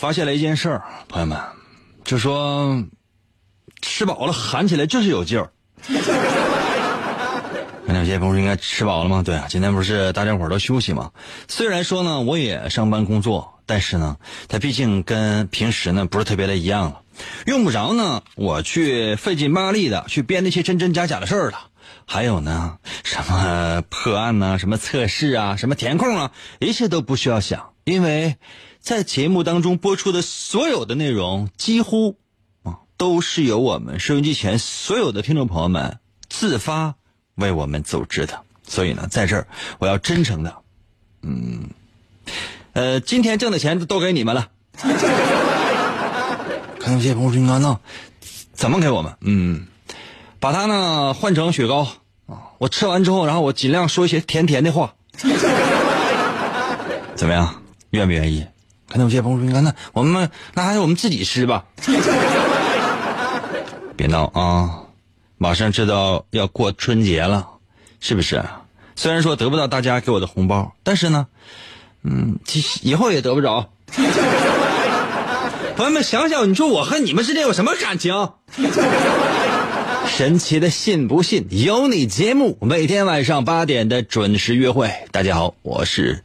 发现了一件事儿，朋友们，就说吃饱了喊起来就是有劲儿。那有些不是应该吃饱了吗？对啊，今天不是大家伙都休息吗？虽然说呢，我也上班工作，但是呢，它毕竟跟平时呢不是特别的一样了，用不着呢我去费劲巴力的去编那些真真假假的事儿了。还有呢，什么破案呐、什么测试啊、什么填空啊，一切都不需要想，因为在节目当中播出的所有的内容，几乎啊都是由我们收音机前所有的听众朋友们自发为我们组织的。所以呢，在这儿我要真诚的，嗯，呃，今天挣的钱都给你们了。看有些朋友说：“你看那怎么给我们？”嗯。把它呢换成雪糕啊！我吃完之后，然后我尽量说一些甜甜的话，怎么样？愿不愿意？看到有些朋友说：“你看那我们那还是我们自己吃吧。”别闹啊！马上知道要过春节了，是不是？虽然说得不到大家给我的红包，但是呢，嗯，其实以后也得不着。朋友们，想想，你说我和你们之间有什么感情？神奇的信不信由你节目，每天晚上八点的准时约会。大家好，我是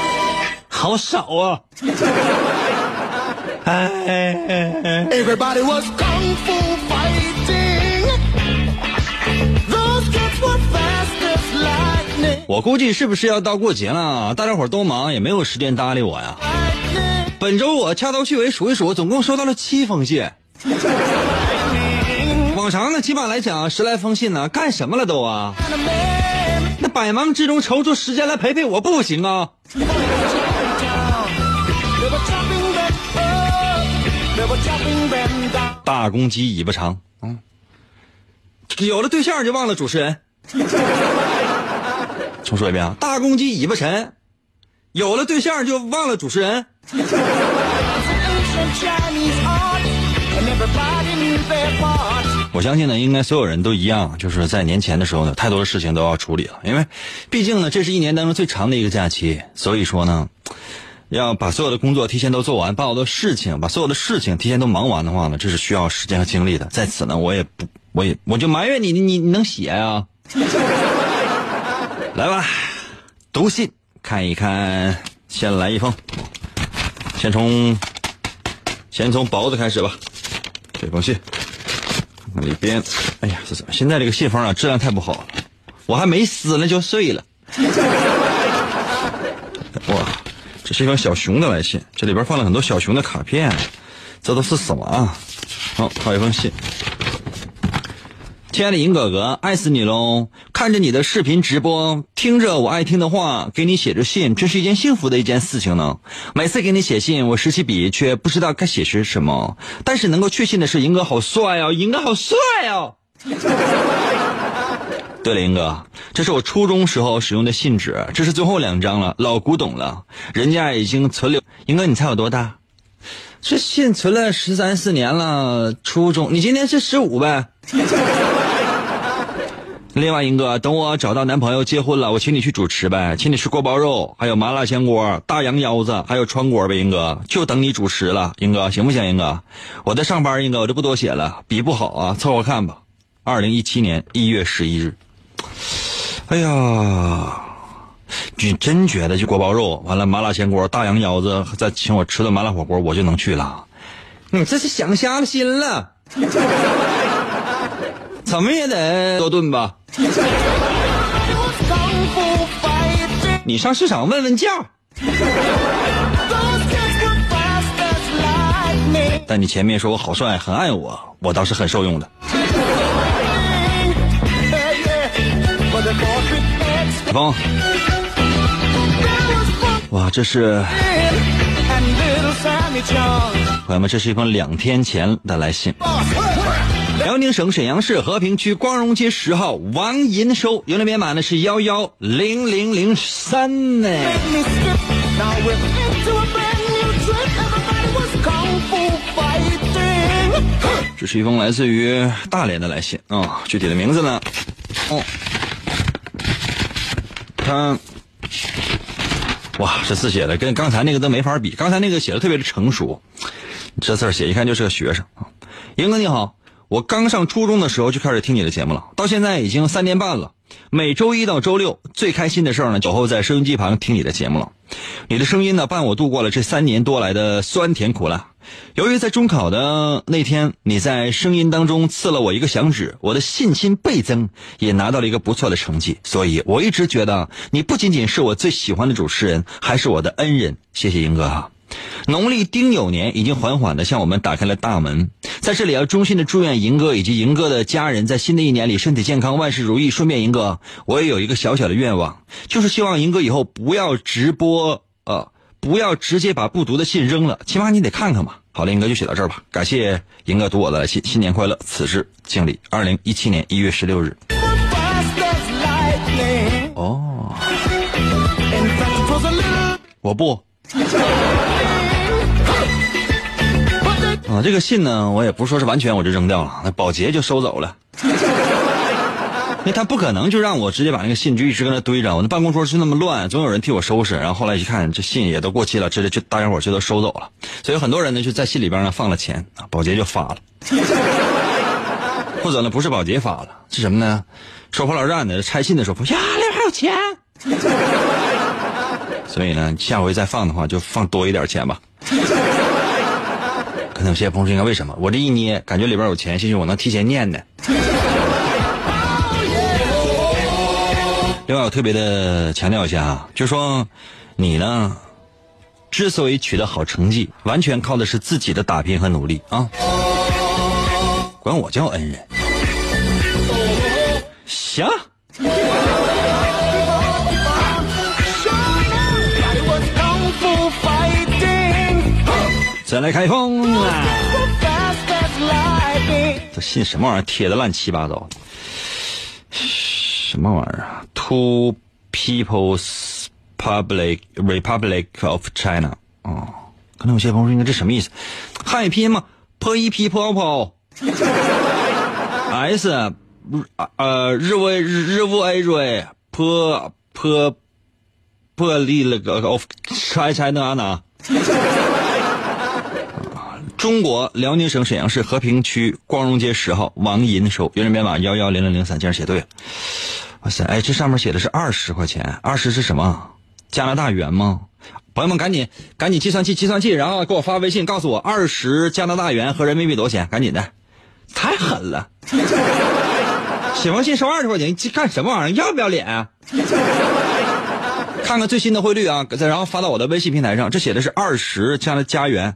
好少啊！哎，Everybody was kung fu fighting. Those kids were fast as lightning. 我估计是不是要到过节了？大家伙儿都忙，也没有时间搭理我呀。本周我掐头去尾数一数，总共收到了七封信。往常呢，起码来讲十来封信呢，干什么了都啊那百忙之中抽出时间来陪陪我不行啊？大公鸡尾巴长，嗯，有了对象就忘了主持人。重说一遍啊，大公鸡尾巴沉，有了对象就忘了主持人。我相信呢，应该所有人都一样，就是在年前的时候呢，太多的事情都要处理了，因为毕竟呢，这是一年当中最长的一个假期，所以说呢，要把所有的工作提前都做完，把我的事情，把所有的事情提前都忙完的话呢，这是需要时间和精力的。在此呢，我也不，我也我就埋怨你，你你能写啊、来吧，读信看一看，先来一封，先从先从薄的开始吧，这封信。里边，哎呀，这怎么？现在这个信封啊，质量太不好了，我还没撕呢就碎了。哇，这是一封小熊的来信，这里边放了很多小熊的卡片，这都是什么啊？好，还有一封信。亲爱的银哥哥，爱死你喽！看着你的视频直播，听着我爱听的话，给你写着信，这是一件幸福的一件事情呢。每次给你写信，我拾起笔，却不知道该写些什么。但是能够确信的是，银哥好帅哦，银哥好帅哦！对了，英哥，这是我初中时候使用的信纸，这是最后两张了，老古董了，人家已经存留。英哥，你猜我多大？这信存了十三四年了，初中，你今年是十五呗？另外，英哥，等我找到男朋友结婚了，我请你去主持呗，请你吃锅包肉，还有麻辣香锅、大羊腰子，还有川锅呗，英哥，就等你主持了，英哥，行不行？英哥，我在上班，英哥，我就不多写了，笔不好啊，凑合看吧。二零一七年一月十一日。哎呀，你真觉得就锅包肉完了麻辣香锅、大羊腰子，再请我吃顿麻辣火锅，我就能去了？你这是想瞎了心了，怎么也得多顿吧？你上市场问问价。但你前面说我好帅，很爱我，我倒是很受用的。风哇，这是。朋友们，这是一封两天前的来信。辽宁省沈阳市和平区光荣街十号王银收，邮政编码呢是幺幺零零零三呢。这是一封来自于大连的来信啊，具体的名字呢？哦。嗯，哇，这字写的跟刚才那个都没法比，刚才那个写的特别的成熟，这字儿写一看就是个学生啊。英哥你好，我刚上初中的时候就开始听你的节目了，到现在已经三年半了。每周一到周六，最开心的事儿呢，酒后在收音机旁听你的节目了。你的声音呢，伴我度过了这三年多来的酸甜苦辣。由于在中考的那天，你在声音当中赐了我一个响指，我的信心倍增，也拿到了一个不错的成绩。所以我一直觉得你不仅仅是我最喜欢的主持人，还是我的恩人。谢谢英哥啊！农历丁酉年已经缓缓的向我们打开了大门，在这里要衷心的祝愿银哥以及银哥的家人在新的一年里身体健康，万事如意。顺便，银哥，我也有一个小小的愿望，就是希望银哥以后不要直播，呃，不要直接把不读的信扔了，起码你得看看嘛。好了，银哥就写到这儿吧，感谢银哥读我的来信，新年快乐！此致敬礼，二零一七年一月十六日。哦我不。啊，这个信呢，我也不是说是完全我就扔掉了，那保洁就收走了。因为他不可能就让我直接把那个信就一直搁那堆着，我那办公桌就那么乱，总有人替我收拾。然后后来一看，这信也都过期了，直接就大家伙就都收走了。所以很多人呢就在信里边呢放了钱啊，保洁就发了，或者呢不是保洁发了，是什么呢？收破烂站的拆信的时候，呀，里边还有钱。所以呢，下回再放的话就放多一点钱吧。可能有些朋友说应该为什么？我这一捏，感觉里边有钱，兴许我能提前念呢。另外，我特别的强调一下啊，就说你呢，之所以取得好成绩，完全靠的是自己的打拼和努力啊。管我叫恩人。行，再来开封啊！这信什么玩意儿贴的乱七八糟，什么玩意儿啊？Two People's Public Republic of China、哦！刚才有些朋友说，应该这什么意思？汉语拼音吗？P I P P O P O S 日呃日日日日为 A 瑞日日日日了个 of China 日？中国辽宁省沈阳市和平区光荣街十号王银收，邮政编码幺幺零零零三，竟然写对了。哇塞，哎，这上面写的是二十块钱，二十是什么？加拿大元吗？朋友们，赶紧赶紧计算器计算器，然后给我发微信告诉我二十加拿大元和人民币多少钱？赶紧的，太狠了！写封信收二十块钱，这干什么玩意儿？要不要脸啊？看看最新的汇率啊，再然后发到我的微信平台上，这写的是二十加拿加元。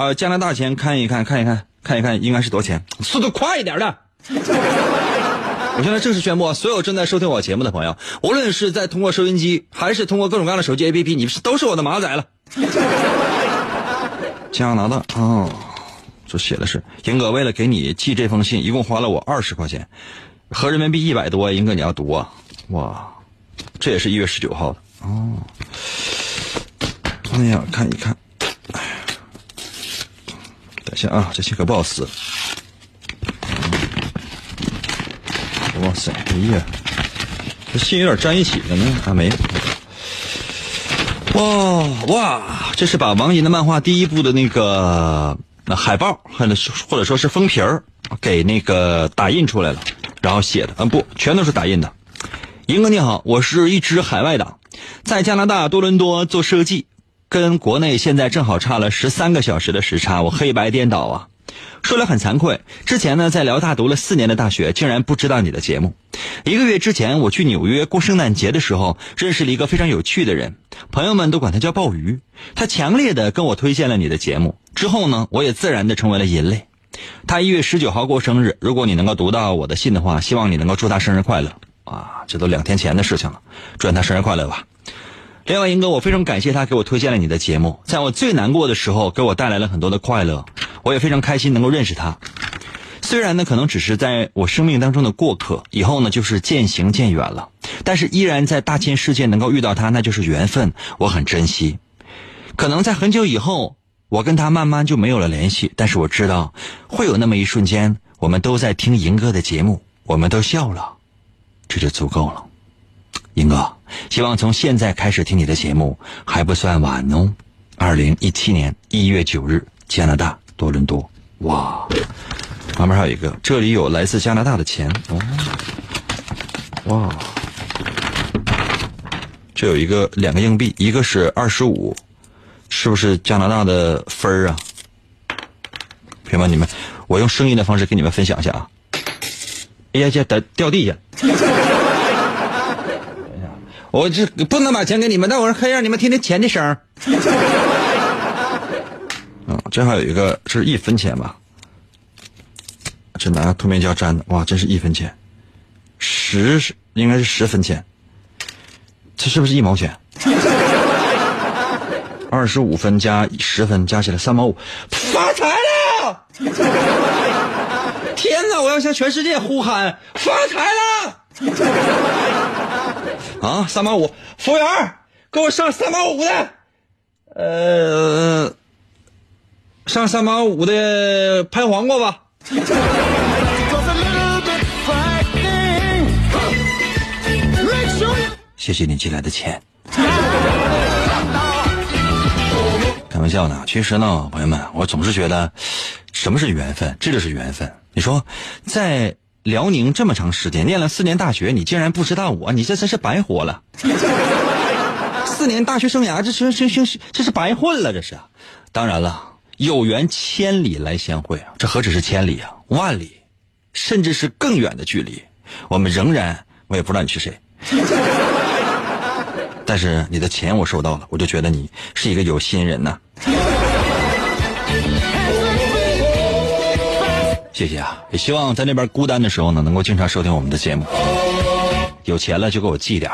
呃，加拿大钱看一看，看一看，看一看，应该是多少钱？速度快一点的！我现在正式宣布，所有正在收听我节目的朋友，无论是在通过收音机，还是通过各种各样的手机 APP，你们是都是我的马仔了。加拿大哦，这写的是英哥为了给你寄这封信，一共花了我二十块钱。合人民币一百多，英哥你要读啊？哇，这也是一月十九号的哦。哎呀，看一看，等一下啊，这信可不好撕。哇塞，哎呀，这信有点粘一起了呢，啊没。哇哇，这是把王银的漫画第一部的那个那海报，或者或者说是封皮儿，给那个打印出来了，然后写的，嗯不，全都是打印的。银哥你好，我是一只海外党，在加拿大多伦多做设计，跟国内现在正好差了十三个小时的时差，我黑白颠倒啊。说来很惭愧，之前呢在辽大读了四年的大学，竟然不知道你的节目。一个月之前，我去纽约过圣诞节的时候，认识了一个非常有趣的人，朋友们都管他叫鲍鱼。他强烈的跟我推荐了你的节目，之后呢，我也自然的成为了银类。他一月十九号过生日，如果你能够读到我的信的话，希望你能够祝他生日快乐啊！这都两天前的事情了，祝他生日快乐吧。另外，英哥，我非常感谢他给我推荐了你的节目，在我最难过的时候，给我带来了很多的快乐。我也非常开心能够认识他，虽然呢可能只是在我生命当中的过客，以后呢就是渐行渐远了，但是依然在大千世界能够遇到他，那就是缘分，我很珍惜。可能在很久以后，我跟他慢慢就没有了联系，但是我知道会有那么一瞬间，我们都在听银哥的节目，我们都笑了，这就足够了。英哥，希望从现在开始听你的节目还不算晚哦。二零一七年一月九日，加拿大。多伦多，哇！旁边还有一个，这里有来自加拿大的钱哦，哇！这有一个两个硬币，一个是二十五，是不是加拿大的分儿啊？朋友们，你们，我用声音的方式给你们分享一下啊！哎呀，这掉掉地下，我这不能把钱给你们，但我是可以让你们听听钱的声儿。啊 这还有一个是一分钱吧？这拿透明胶粘的，哇，真是一分钱，十应该是十分钱，这是不是一毛钱？二十五分加十分加起来三毛五，发财了！天哪，我要向全世界呼喊发财了！啊，三毛五，服务员，给我上三毛五的，呃。上三毛五的拍黄瓜吧。谢谢你寄来的钱。开玩笑呢，其实呢，朋友们，我总是觉得，什么是缘分？这就是缘分。你说，在辽宁这么长时间，念了四年大学，你竟然不知道我，你这真是白活了。四年大学生涯，这是这是这是白混了，这是。当然了。有缘千里来相会啊，这何止是千里啊，万里，甚至是更远的距离。我们仍然，我也不知道你是谁，但是你的钱我收到了，我就觉得你是一个有心人呐。谢谢啊，也希望在那边孤单的时候呢，能够经常收听我们的节目。有钱了就给我寄点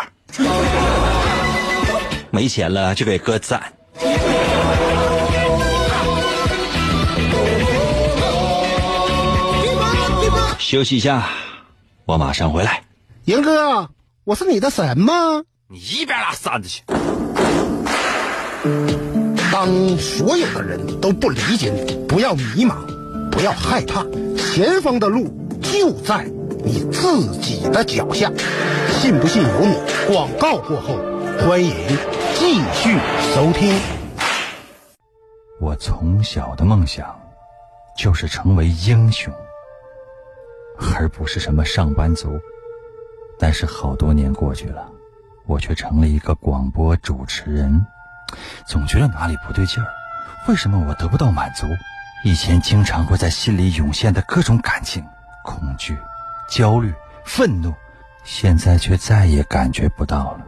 没钱了就给哥攒。休息一下，我马上回来。赢哥，我是你的神吗？你一边拉扇子去！当所有的人都不理解你，不要迷茫，不要害怕，前方的路就在你自己的脚下。信不信由你。广告过后，欢迎继续收听。我从小的梦想就是成为英雄。而不是什么上班族，但是好多年过去了，我却成了一个广播主持人，总觉得哪里不对劲儿。为什么我得不到满足？以前经常会在心里涌现的各种感情，恐惧、焦虑、愤怒，现在却再也感觉不到了。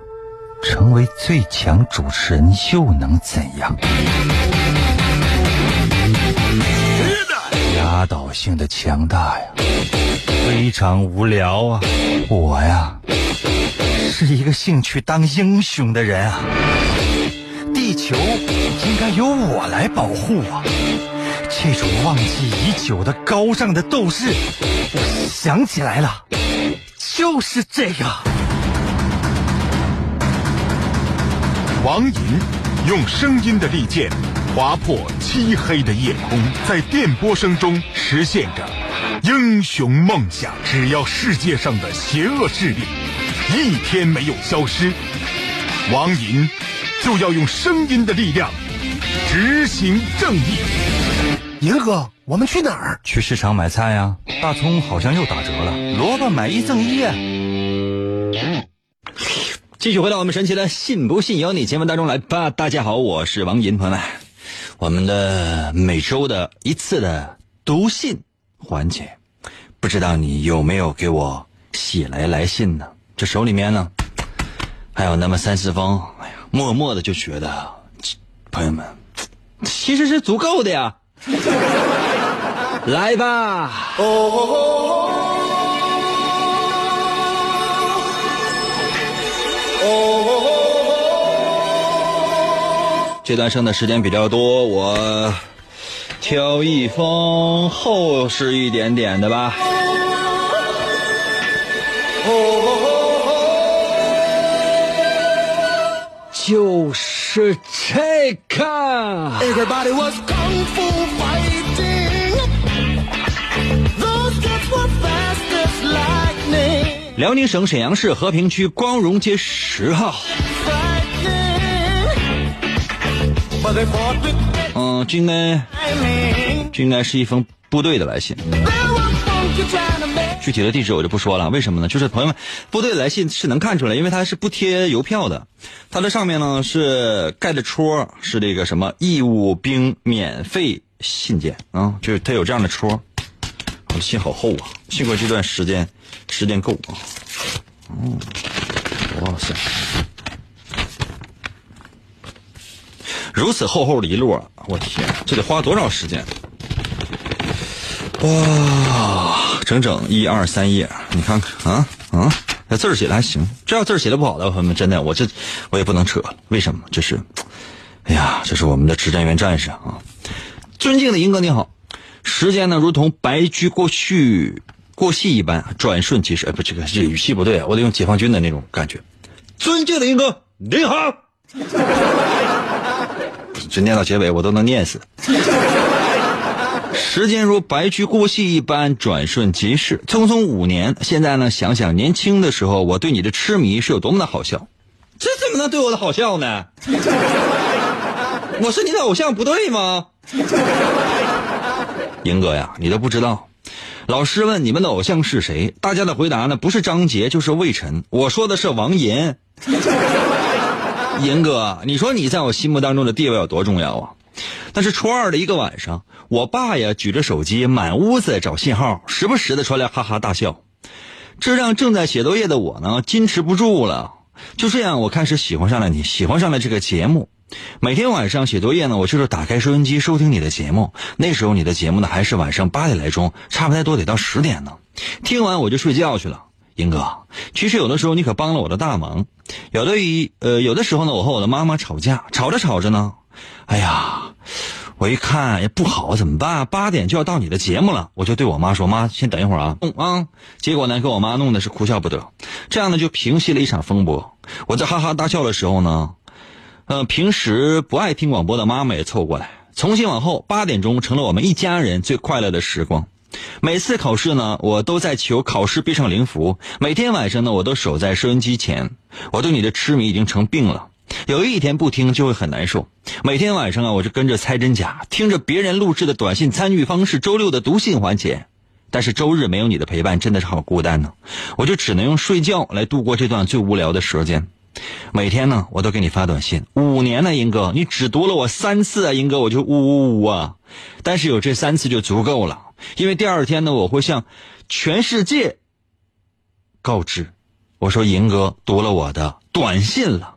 成为最强主持人又能怎样？压倒性的强大呀！非常无聊啊！我呀，是一个兴趣当英雄的人啊！地球应该由我来保护啊！这种忘记已久的高尚的斗士，我想起来了，就是这样。王银用声音的利剑划破漆黑的夜空，在电波声中实现着英雄梦想。只要世界上的邪恶势力一天没有消失，王银就要用声音的力量执行正义。银哥，我们去哪儿？去市场买菜呀、大葱好像又打折了，萝卜买一赠一啊。继续回到我们神奇的“信不信由你”节目当中来吧。大家好，我是王银，朋友们，我们的每周的一次的读信环节，不知道你有没有给我写来来信呢？这手里面呢，还有那么三四封，哎呀，默默的就觉得，朋友们，其实是足够的呀。来吧哦。这段剩的时间比较多，我挑一封厚实一点点的吧。是这个。Everybody was kung fu fighting. Those kids were fast as lightning. 辽宁省沈阳市和平区光荣街十号。嗯，这应该.这应该是一封部队的来信。具体的地址我就不说了，为什么呢？就是朋友们，部队来信是能看出来，因为它是不贴邮票的，它的上面呢是盖的戳，是这个什么义务兵免费信件啊，就是它有这样的戳。我的信好厚啊，幸亏这段时间时间够啊。嗯，哇塞，如此厚厚的一摞，我天，这得花多少时间？哇，整整一二三页，你看看啊啊，这字儿写的还行。这要字儿写的不好的朋友们，真的我这我也不能扯。为什么？这是，哎呀，这是我们的指战员战士啊！尊敬的英哥你好，时间呢如同白驹过隙过隙一般，转瞬即逝。哎，不，这个这语气不对啊，我得用解放军的那种感觉。尊敬的英哥你好，这念到结尾我都能念死。时间如白驹过隙一般，转瞬即逝。匆匆五年，现在呢，想想年轻的时候，我对你的痴迷是有多么的好笑。这怎么能对我的好笑呢？我是你的偶像，不对吗？英哥呀，你都不知道。老师问你们的偶像是谁，大家的回答呢，不是张杰就是魏晨。我说的是王银。银哥，你说你在我心目当中的地位有多重要啊？但是初二的一个晚上，我爸呀举着手机满屋子找信号，时不时的传来哈哈大笑，这让正在写作业的我呢矜持不住了。就这样，我开始喜欢上了你，喜欢上了这个节目。每天晚上写作业呢，我就是打开收音机收听你的节目。那时候你的节目呢还是晚上八点来钟，差不太多得到十点呢。听完我就睡觉去了。英哥，其实有的时候你可帮了我的大忙。有的一呃，有的时候呢，我和我的妈妈吵架，吵着吵着呢，哎呀，我一看也不好，怎么办？八点就要到你的节目了，我就对我妈说：“妈，先等一会儿啊。”嗯啊，结果呢，给我妈弄的是哭笑不得。这样呢，就平息了一场风波。我在哈哈大笑的时候呢，呃，平时不爱听广播的妈妈也凑过来。从今往后，八点钟成了我们一家人最快乐的时光。每次考试呢，我都在求考试必胜灵符。每天晚上呢，我都守在收音机前。我对你的痴迷已经成病了，有一天不听就会很难受。每天晚上啊，我就跟着猜真假，听着别人录制的短信参与方式。周六的读信环节，但是周日没有你的陪伴，真的是好孤单呢。我就只能用睡觉来度过这段最无聊的时间。每天呢，我都给你发短信。五年了，英哥，你只读了我三次啊，英哥，我就呜呜呜啊。但是有这三次就足够了，因为第二天呢，我会向全世界告知，我说银哥读了我的短信了。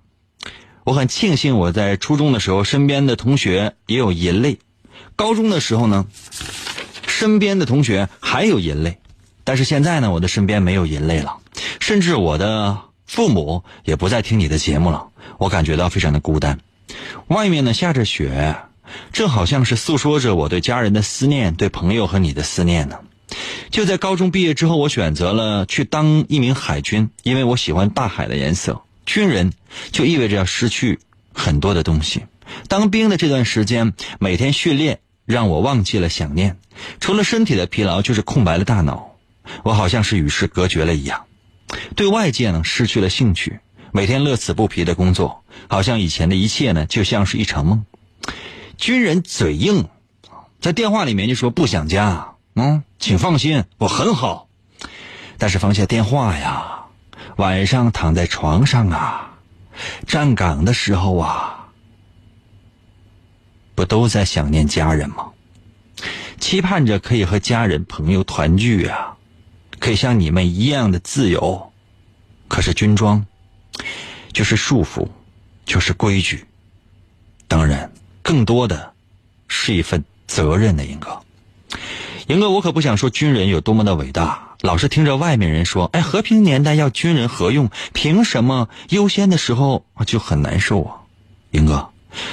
我很庆幸我在初中的时候，身边的同学也有银类；高中的时候呢，身边的同学还有银类，但是现在呢，我的身边没有银类了，甚至我的父母也不再听你的节目了，我感觉到非常的孤单。外面呢下着雪，这好像是诉说着我对家人的思念，对朋友和你的思念呢。就在高中毕业之后，我选择了去当一名海军，因为我喜欢大海的颜色。军人就意味着要失去很多的东西。当兵的这段时间，每天训练让我忘记了想念，除了身体的疲劳，就是空白了大脑。我好像是与世隔绝了一样，对外界呢失去了兴趣，每天乐此不疲的工作，好像以前的一切呢就像是一场梦。军人嘴硬，在电话里面就说不想家，嗯，请放心，我很好。但是放下电话呀，晚上躺在床上啊，站岗的时候啊，不都在想念家人吗？期盼着可以和家人朋友团聚啊，可以像你们一样的自由。可是军装就是束缚，就是规矩，当然更多的是一份责任的，一个。英哥，我可不想说军人有多么的伟大，老是听着外面人说，哎，和平年代要军人何用？凭什么优先的时候就很难受啊？英哥，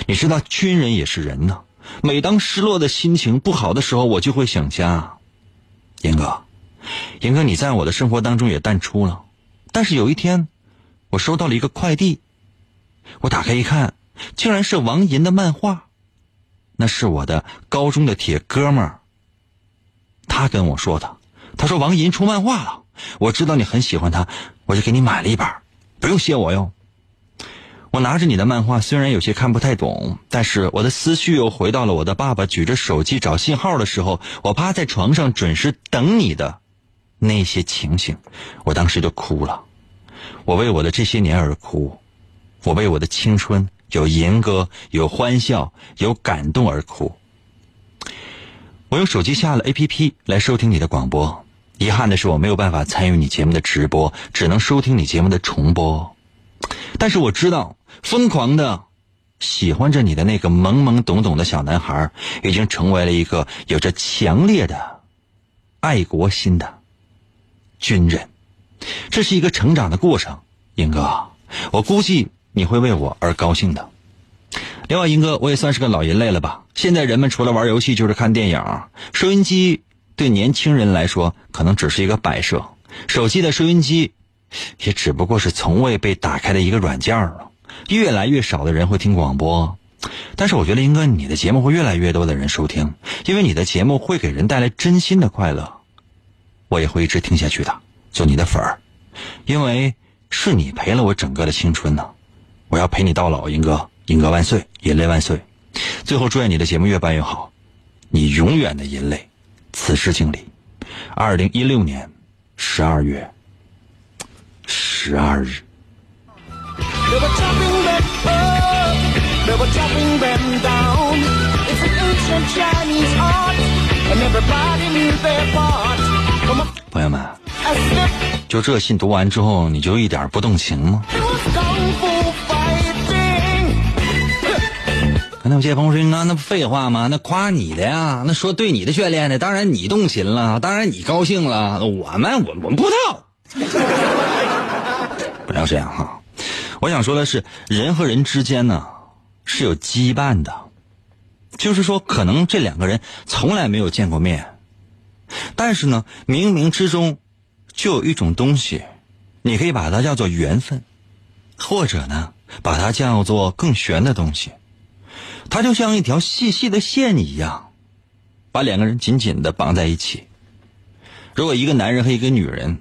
你知道军人也是人呢。每当失落的心情不好的时候，我就会想家。英哥，英哥，你在我的生活当中也淡出了。但是有一天，我收到了一个快递，我打开一看，竟然是王银的漫画。那是我的高中的铁哥们儿，他跟我说的。他说王银出漫画了，我知道你很喜欢他，我就给你买了一本，不用谢我哟。我拿着你的漫画，虽然有些看不太懂，但是我的思绪又回到了我的爸爸举着手机找信号的时候，我趴在床上准时等你的那些情形，我当时就哭了。我为我的这些年而哭，我为我的青春有银歌、有欢笑、有感动而哭。我用手机下了 APP 来收听你的广播，遗憾的是我没有办法参与你节目的直播，只能收听你节目的重播。但是我知道，疯狂的喜欢着你的那个懵懵懂懂的小男孩，已经成为了一个有着强烈的爱国心的军人。这是一个成长的过程，英哥，我估计你会为我而高兴的。另外，英哥，我也算是个老人类了吧？现在人们除了玩游戏就是看电影，收音机对年轻人来说可能只是一个摆设，手机的收音机。也只不过是从未被打开的一个软件了。越来越少的人会听广播，但是我觉得英哥你的节目会越来越多的人收听，因为你的节目会给人带来真心的快乐。我也会一直听下去的，做你的粉儿，因为是你陪了我整个的青春呢。我要陪你到老，英哥，银哥万岁，银泪万岁。最后祝愿你的节目越办越好，你永远的银泪，此时敬礼。二零一六年十二月十二日。朋友们，就这信读完之后，你就一点不动情吗？那有些朋友说：“啊，那不废话吗？那夸你的呀，那说对你的训练的，当然你动情了，当然你高兴了。我们，我我们不知道，不要这样哈。我想说的是，人和人之间呢是有羁绊的，就是说，可能这两个人从来没有见过面，但是呢，冥冥之中就有一种东西，你可以把它叫做缘分，或者呢，把它叫做更玄的东西。它就像一条细细的线一样，把两个人紧紧的绑在一起。如果一个男人和一个女人，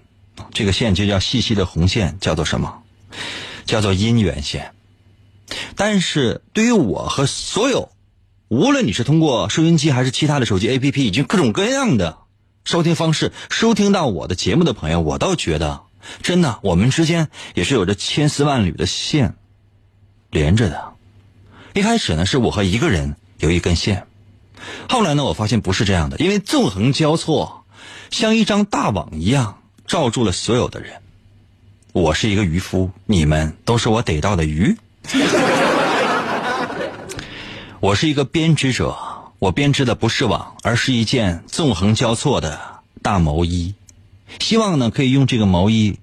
这个线就叫细细的红线，叫做什么？叫做姻缘线。但是对于我和所有，无论你是通过收音机还是其他的手机 APP，以及各种各样的收听方式收听到我的节目的朋友，我倒觉得，真的，我们之间也是有着千丝万缕的线连着的。一开始呢，是我和一个人有一根线，后来呢，我发现不是这样的，因为纵横交错，像一张大网一样罩住了所有的人。我是一个渔夫，你们都是我逮到的鱼。我是一个编织者，我编织的不是网，而是一件纵横交错的大毛衣。希望呢，可以用这个毛衣，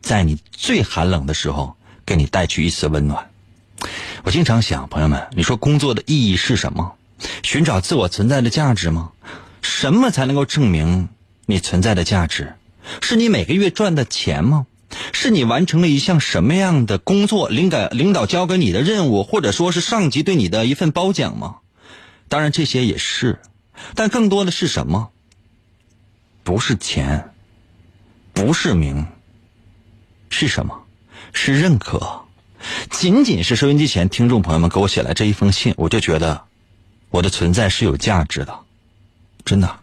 在你最寒冷的时候，给你带去一丝温暖。我经常想，朋友们，你说工作的意义是什么？寻找自我存在的价值吗？什么才能够证明你存在的价值？是你每个月赚的钱吗？是你完成了一项什么样的工作？领导领导交给你的任务，或者说是上级对你的一份褒奖吗？当然这些也是，但更多的是什么？不是钱，不是名，是什么？是认可。仅仅是收音机前听众朋友们给我写来这一封信，我就觉得我的存在是有价值的，真的。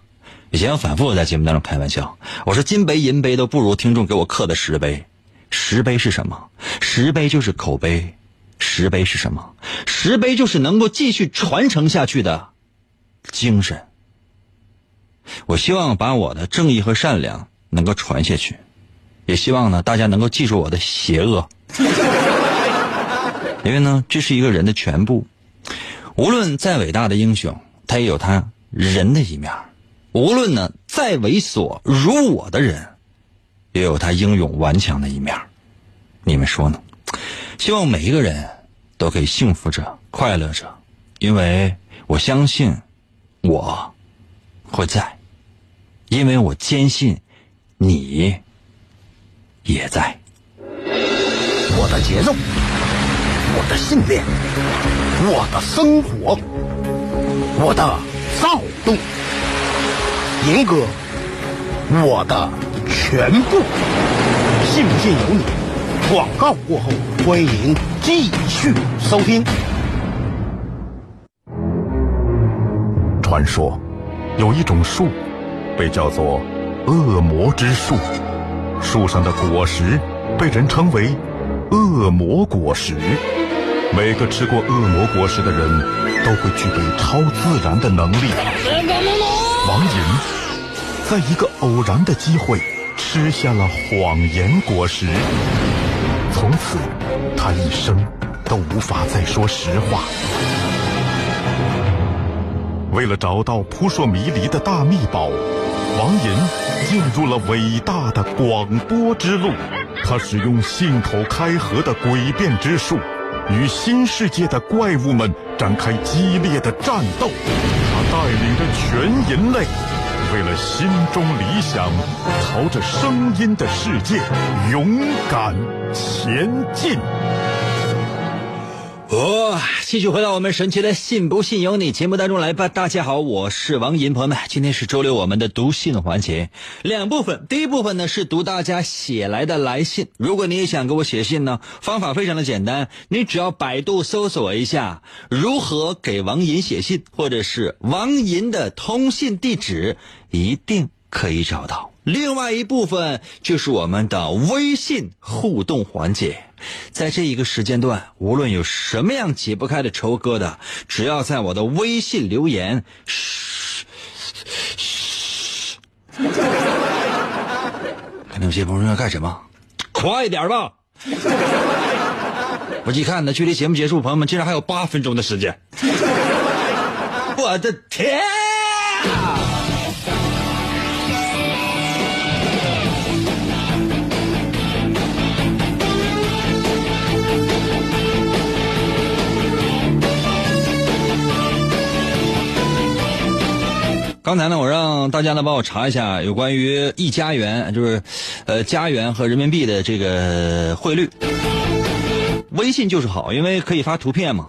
以前我反复在节目当中开玩笑，我说金杯银杯都不如听众给我刻的石碑。石碑是什么？石碑就是口碑。石碑是什么？石碑就是能够继续传承下去的精神。我希望把我的正义和善良能够传下去，也希望呢大家能够记住我的邪恶。因为呢，这是一个人的全部。无论再伟大的英雄，他也有他人的一面；无论呢再猥琐如我的人，也有他英勇顽强的一面。你们说呢？希望每一个人都可以幸福着、快乐着，因为我相信我会在，因为我坚信你也在。我的节奏，我的信念，我的生活，我的躁动，银哥，我的全部。信不信由你。广告过后，欢迎继续收听。传说有一种树，被叫做恶魔之树，树上的果实被人称为恶魔果实。每个吃过恶魔果实的人都会具备超自然的能力。王寅在一个偶然的机会吃下了谎言果实，从此他一生都无法再说实话。为了找到扑朔迷离的大秘宝，王寅进入了伟大的广播之路。他使用信口开河的诡辩之术，与新世界的怪物们展开激烈的战斗。他带领着全人类，为了心中理想，朝着声音的世界勇敢前进。哦，继续回到我们神奇的“信不信由你”节目当中来吧。大家好，我是王银，朋友们，今天是周六，我们的读信环节两部分。第一部分呢是读大家写来的来信。如果你也想给我写信呢，方法非常的简单，你只要百度搜索一下“如何给王银写信”或者是王银的通信地址，一定可以找到。另外一部分就是我们的微信互动环节。在这一个时间段，无论有什么样解不开的愁疙瘩，只要在我的微信留言，嘘，嘘，看那些朋友要干什么？快点吧！我一看呢，距离节目结束，朋友们竟然还有八分钟的时间，我的天刚才呢，我让大家呢帮我查一下有关于一加元，就是，呃，加元和人民币的这个汇率。微信就是好，因为可以发图片嘛，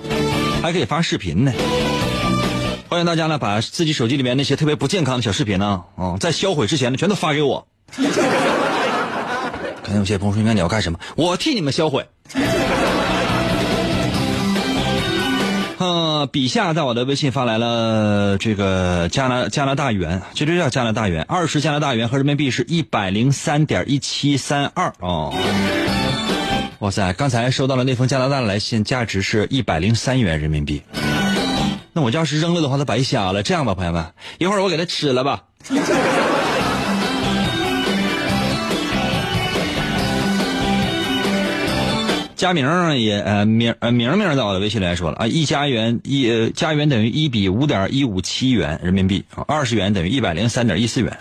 还可以发视频呢。欢迎大家呢把自己手机里面那些特别不健康的小视频呢，啊、在销毁之前呢，全都发给我。可能有些朋友说：“应该你要干什么？我替你们销毁。”笔下在我的微信发来了这个加拿加拿大元，这就叫加拿大元，二十加拿大元和人民币是一百零三点一七三二哦。哇塞，刚才收到了那封加拿大的来信，价值是一百零三元人民币。那我要是扔了的话，它白瞎了。这样吧，朋友们，一会儿我给它吃了吧。佳明也呃明呃明明在我的微信里来说了啊，一加元一呃加元等于一比五点一五七元人民币，二十元等于一百零三点一四元，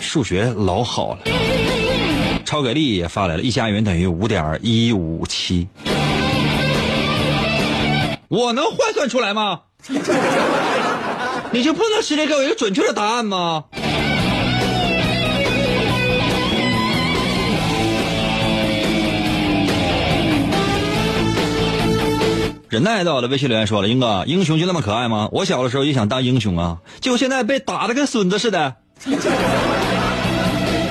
数学老好了。超给力也发来了，一加元等于五点一五七，我能换算出来吗？你就不能直接给我一个准确的答案吗？忍耐到了，微信留言说了：“英哥，英雄就那么可爱吗？我小的时候也想当英雄啊，结果现在被打的跟孙子似的。”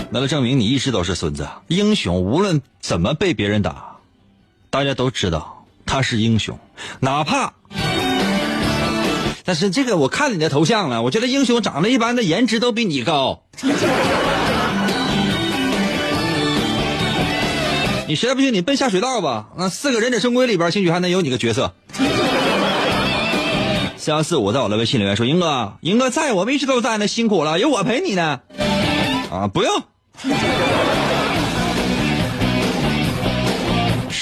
那就证明你一直都是孙子。英雄无论怎么被别人打，大家都知道他是英雄，哪怕……但是这个我看你的头像了，我觉得英雄长得一般的颜值都比你高。你实在不行，你奔下水道吧。那四个忍者神龟里边，兴许还能有你个角色。四幺四五在我的微信里面说：“英哥，英哥在，我们一直都在呢，辛苦了，有我陪你呢。”啊，不用。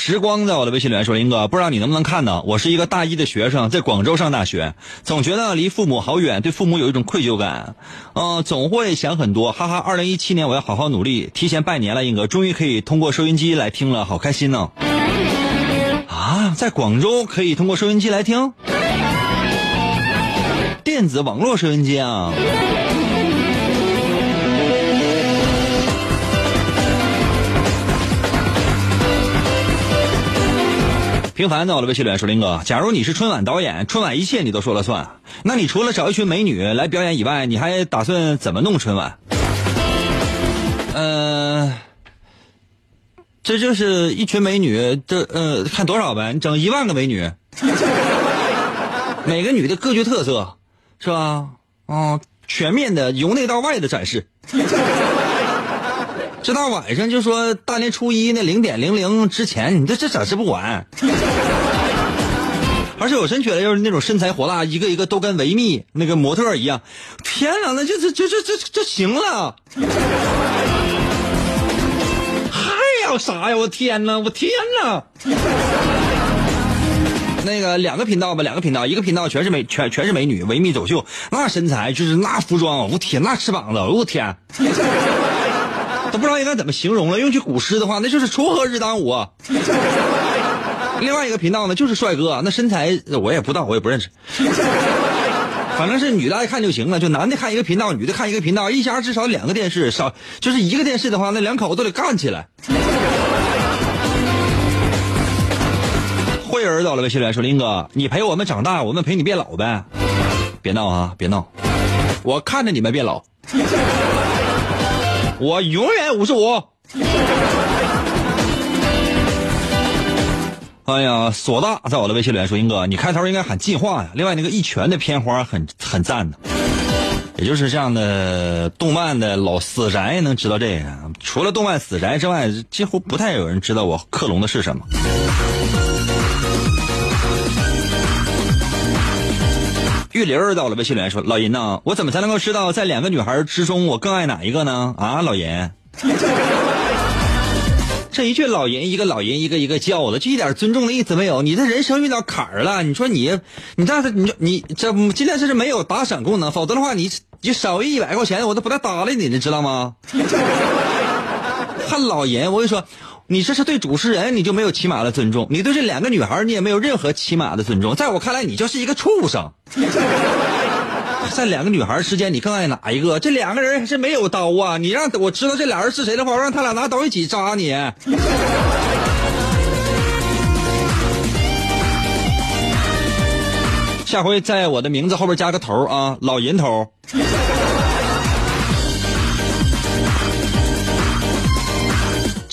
时光在我的微信里面说：“英哥，不知道你能不能看到？我是一个大一的学生，在广州上大学，总觉得离父母好远，对父母有一种愧疚感，嗯、总会想很多。哈哈，二零一七年我要好好努力，提前拜年了，英哥，终于可以通过收音机来听了，好开心呢！啊，在广州可以通过收音机来听，电子网络收音机啊。”平凡在我的微信里面说：“林哥，假如你是春晚导演，春晚一切你都说了算，那你除了找一群美女来表演以外，你还打算怎么弄春晚？”呃，这就是一群美女，这呃看多少呗？你整一万个美女，每个女的各具特色，是吧？嗯，全面的由内到外的展示。这大晚上就说大年初一那零点零零之前，你这这展示不完。而且我真觉得，要是那种身材火辣，一个一个都跟维密那个模特一样，天哪，那就这这这这这行了。还要啥呀？我天哪！我天哪！那个两个频道吧，两个频道，一个频道全是美，全全是美女，维密走秀，那身材就是那服装，我天，那翅膀子，我天。都不知道应该怎么形容了。用句古诗的话，那就是锄禾日当午。另外一个频道呢，就是帅哥，那身材我也不知道，我也不认识。反正是女的爱看就行了，就男的看一个频道，女的看一个频道，一家至少两个电视，少就是一个电视的话，那两口子都得干起来。慧儿到了微信里说：“林哥，你陪我们长大，我们陪你变老呗。”别闹啊，别闹，我看着你们变老。我永远五十五。哎呀，索大在我的微信里面说：“英哥，你开头应该喊进化呀。”另外，那个一拳的片花很很赞的，也就是这样的动漫的老死宅能知道这个。除了动漫死宅之外，几乎不太有人知道我克隆的是什么。玉林儿到了微信里面说：“老银呐，我怎么才能够知道在两个女孩之中我更爱哪一个呢？”啊，老银，这一句老银一个老银一个一个叫的，就一点尊重的意思没有。你这人生遇到坎儿了，你说你你这你说你这今天这是没有打赏功能，否则的话你你少一百块钱我都不带搭理你，你知道吗？看老银，我跟你说。你这是对主持人，你就没有起码的尊重；你对这两个女孩，你也没有任何起码的尊重。在我看来，你就是一个畜生。在两个女孩之间，你更爱哪一个？这两个人是没有刀啊！你让我知道这俩人是谁的话，我让他俩拿刀一起扎你。下回在我的名字后边加个头啊，老银头。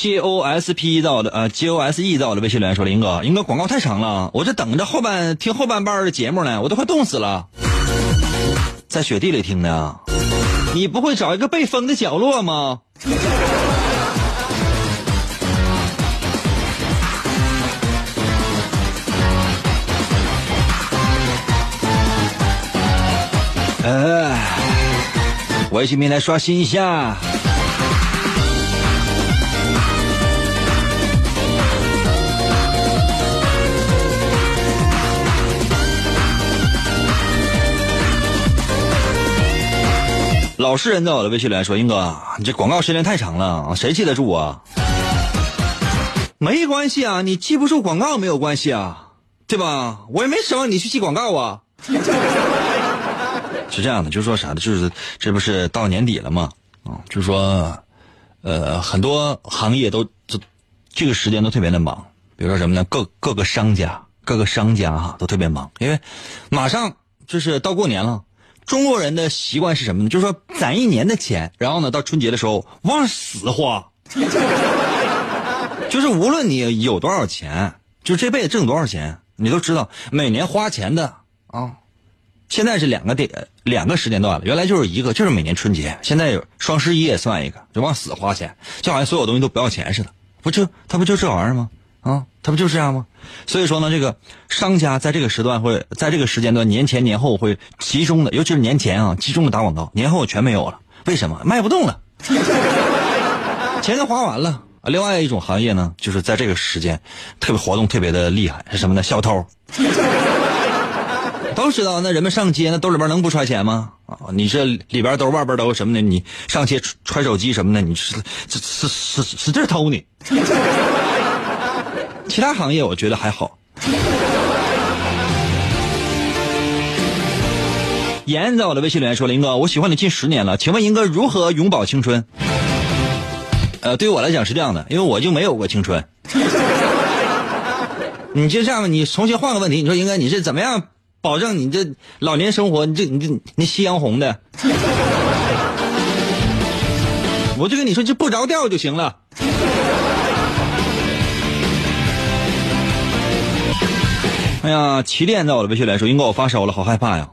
G O S P 到的呃 G O S E 到的微信留言说林哥，林哥广告太长了，我这等着后半听后半半的节目呢，我都快冻死了。在雪地里听的，你不会找一个被封的角落吗？呃，微信平台刷新一下。老实人在我的微信里来说：“英哥，你这广告时间太长了，谁记得住啊？没关系啊，你记不住广告没有关系啊，对吧？我也没指望你去记广告啊。是这样的，就是说啥呢？就是这不是到年底了吗？啊，就是说，呃，很多行业都这这个时间都特别的忙，比如说什么呢？各各个商家各个商家哈都特别忙，因为马上就是到过年了。中国人的习惯是什么呢？就是说攒一年的钱，然后呢到春节的时候往死花。就是无论你有多少钱，就这辈子挣多少钱，你都知道每年花钱的啊。现在是两个点两个时间段了，原来就是一个，就是每年春节。现在有双十一也算一个，就往死花钱，就好像所有东西都不要钱似的。不就他不就这玩意儿吗？啊，他不就这样吗？所以说呢，这个商家在这个时段会在这个时间段年前年后会集中的，尤其是年前啊，集中的打广告，年后全没有了。为什么？卖不动了，钱都花完了。另外一种行业呢，就是在这个时间特别活动特别的厉害，是什么呢？小偷。都知道，那人们上街，那兜里边能不揣钱吗？啊，你这里边兜外边兜什么的，你上街揣手机什么的，你是是是是使劲偷你。其他行业我觉得还好。严在我的微信里面说：“林哥，我喜欢你近十年了，请问林哥如何永葆青春？”呃，对于我来讲是这样的，因为我就没有过青春。你就这样，你重新换个问题，你说应该你是怎么样保证你这老年生活？你这你这你夕阳红的，我就跟你说，就不着调就行了。哎呀，起点在我的微信来说，应该我发烧了，好害怕呀。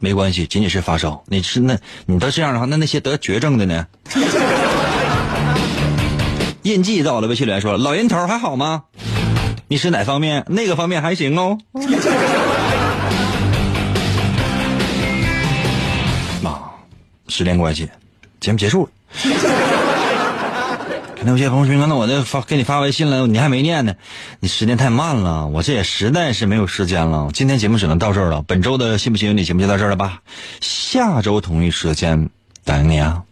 没关系，仅仅是发烧。你是那，你都这样的话，那那些得绝症的呢？印记在我的微信来说，老人头还好吗？你是哪方面？那个方面还行哦。妈，时间关系，节目结束了。那有些朋友说，那我这发给你发微信了，你还没念呢，你时间太慢了，我这也实在是没有时间了。今天节目只能到这儿了，本周的信不信由你节目就到这儿了吧？下周同一时间等你啊。